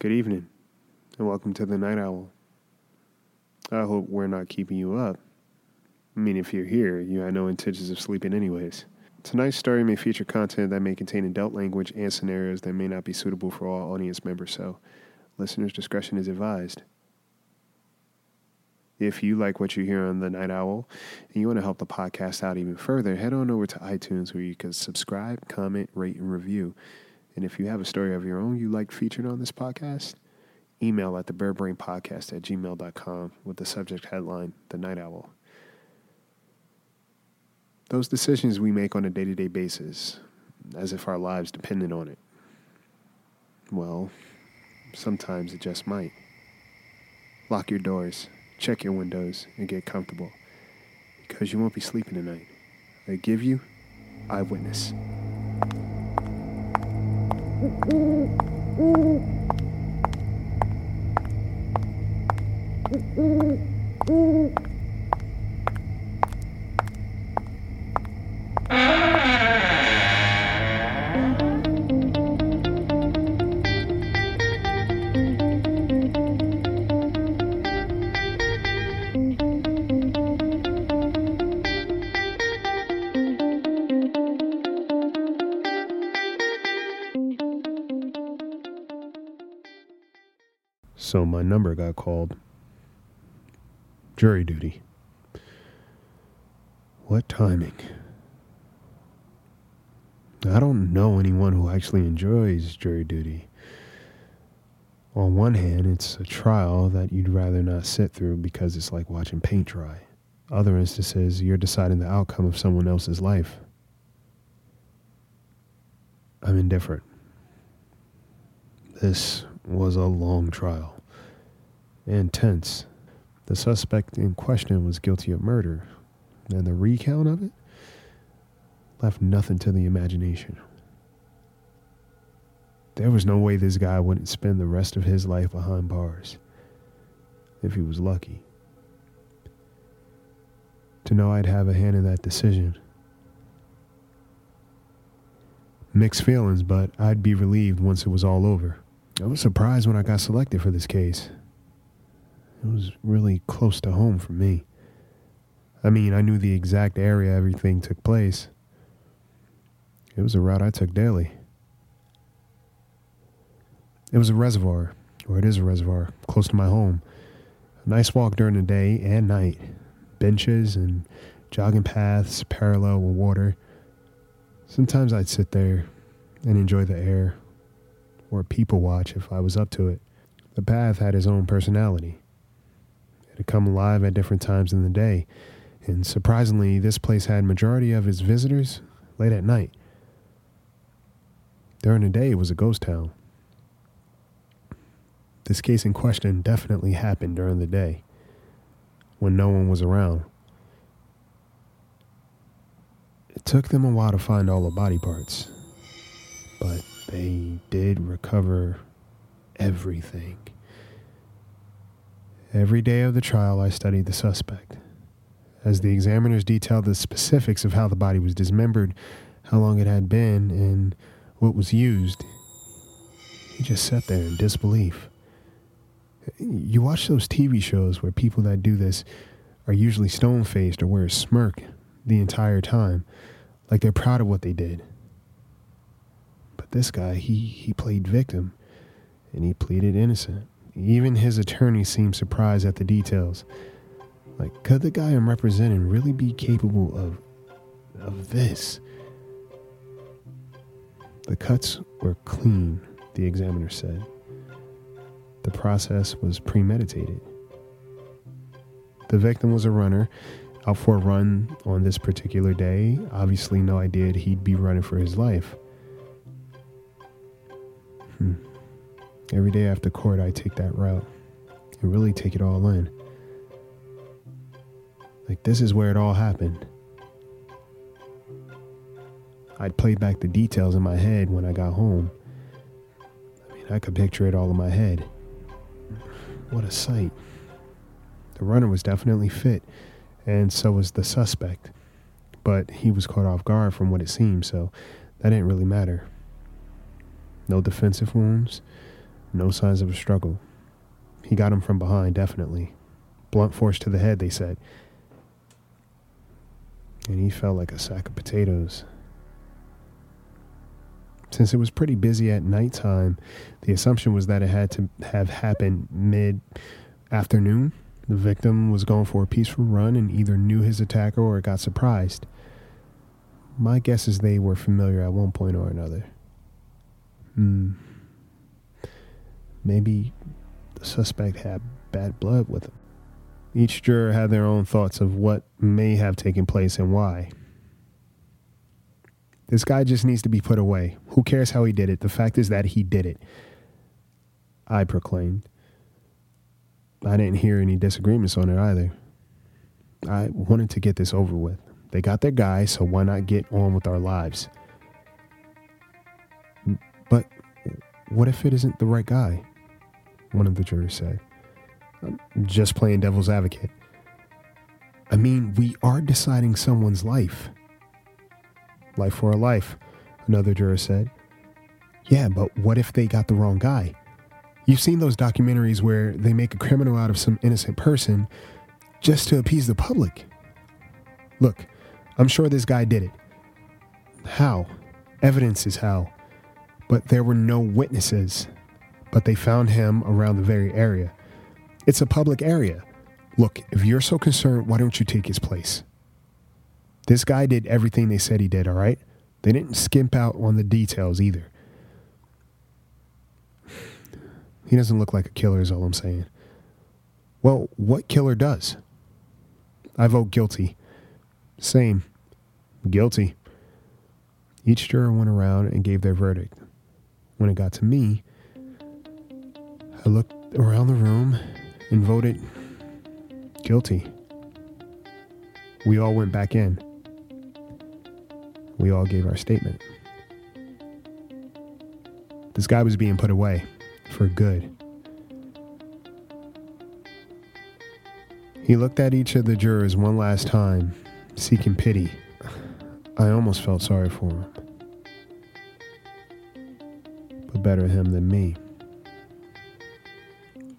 Good evening, and welcome to the Night Owl. I hope we're not keeping you up. I mean, if you're here, you had no intentions of sleeping anyways. Tonight's story may feature content that may contain adult language and scenarios that may not be suitable for all audience members, so listeners' discretion is advised. If you like what you hear on The Night Owl and you want to help the podcast out even further, head on over to iTunes where you can subscribe, comment, rate, and review. And if you have a story of your own you like featured on this podcast, email at the podcast at gmail.com with the subject headline, The Night Owl. Those decisions we make on a day to day basis, as if our lives depended on it. Well, sometimes it just might. Lock your doors, check your windows, and get comfortable because you won't be sleeping tonight. I give you eyewitness. Mm-hmm. So my number got called. Jury duty. What timing? I don't know anyone who actually enjoys jury duty. On one hand, it's a trial that you'd rather not sit through because it's like watching paint dry. Other instances, you're deciding the outcome of someone else's life. I'm indifferent. This was a long trial and tense. The suspect in question was guilty of murder, and the recount of it left nothing to the imagination. There was no way this guy wouldn't spend the rest of his life behind bars, if he was lucky. To know I'd have a hand in that decision. Mixed feelings, but I'd be relieved once it was all over. I was surprised when I got selected for this case. It was really close to home for me. I mean, I knew the exact area everything took place. It was a route I took daily. It was a reservoir, or it is a reservoir, close to my home. A nice walk during the day and night. Benches and jogging paths parallel with water. Sometimes I'd sit there and enjoy the air, or people watch if I was up to it. The path had its own personality to come alive at different times in the day. And surprisingly, this place had majority of its visitors late at night. During the day, it was a ghost town. This case in question definitely happened during the day when no one was around. It took them a while to find all the body parts, but they did recover everything. Every day of the trial, I studied the suspect. As the examiners detailed the specifics of how the body was dismembered, how long it had been, and what was used, he just sat there in disbelief. You watch those TV shows where people that do this are usually stone faced or wear a smirk the entire time, like they're proud of what they did. But this guy, he, he played victim, and he pleaded innocent. Even his attorney seemed surprised at the details. Like, could the guy I'm representing really be capable of of this? The cuts were clean, the examiner said. The process was premeditated. The victim was a runner, out for a run on this particular day. Obviously, no idea he'd be running for his life. Every day after court, I take that route and really take it all in. Like, this is where it all happened. I'd play back the details in my head when I got home. I mean, I could picture it all in my head. What a sight. The runner was definitely fit, and so was the suspect. But he was caught off guard from what it seemed, so that didn't really matter. No defensive wounds, no signs of a struggle. He got him from behind, definitely. Blunt force to the head, they said. And he felt like a sack of potatoes. Since it was pretty busy at nighttime, the assumption was that it had to have happened mid afternoon. The victim was going for a peaceful run and either knew his attacker or got surprised. My guess is they were familiar at one point or another. Hmm. Maybe the suspect had bad blood with him. Each juror had their own thoughts of what may have taken place and why. This guy just needs to be put away. Who cares how he did it? The fact is that he did it. I proclaimed. I didn't hear any disagreements on it either. I wanted to get this over with. They got their guy, so why not get on with our lives? But what if it isn't the right guy? One of the jurors said. I'm just playing devil's advocate. I mean, we are deciding someone's life. Life for a life, another juror said. Yeah, but what if they got the wrong guy? You've seen those documentaries where they make a criminal out of some innocent person just to appease the public. Look, I'm sure this guy did it. How? Evidence is how. But there were no witnesses. But they found him around the very area. It's a public area. Look, if you're so concerned, why don't you take his place? This guy did everything they said he did, all right? They didn't skimp out on the details either. He doesn't look like a killer, is all I'm saying. Well, what killer does? I vote guilty. Same. Guilty. Each juror went around and gave their verdict. When it got to me, I looked around the room and voted guilty. We all went back in. We all gave our statement. This guy was being put away for good. He looked at each of the jurors one last time, seeking pity. I almost felt sorry for him. But better him than me.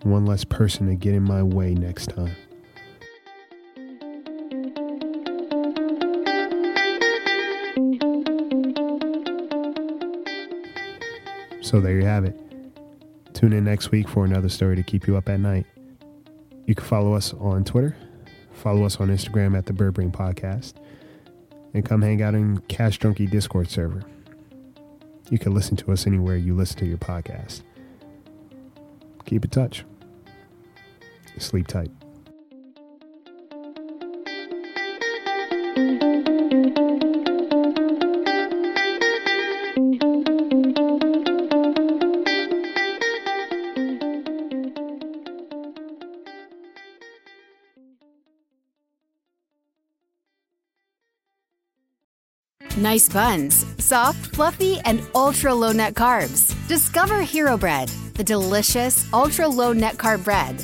One less person to get in my way next time. So there you have it. Tune in next week for another story to keep you up at night. You can follow us on Twitter, follow us on Instagram at the Bird Brain Podcast, and come hang out in Cash Junkie Discord server. You can listen to us anywhere you listen to your podcast. Keep in touch. Sleep tight. Nice buns, soft, fluffy, and ultra low net carbs. Discover Hero Bread, the delicious ultra low net carb bread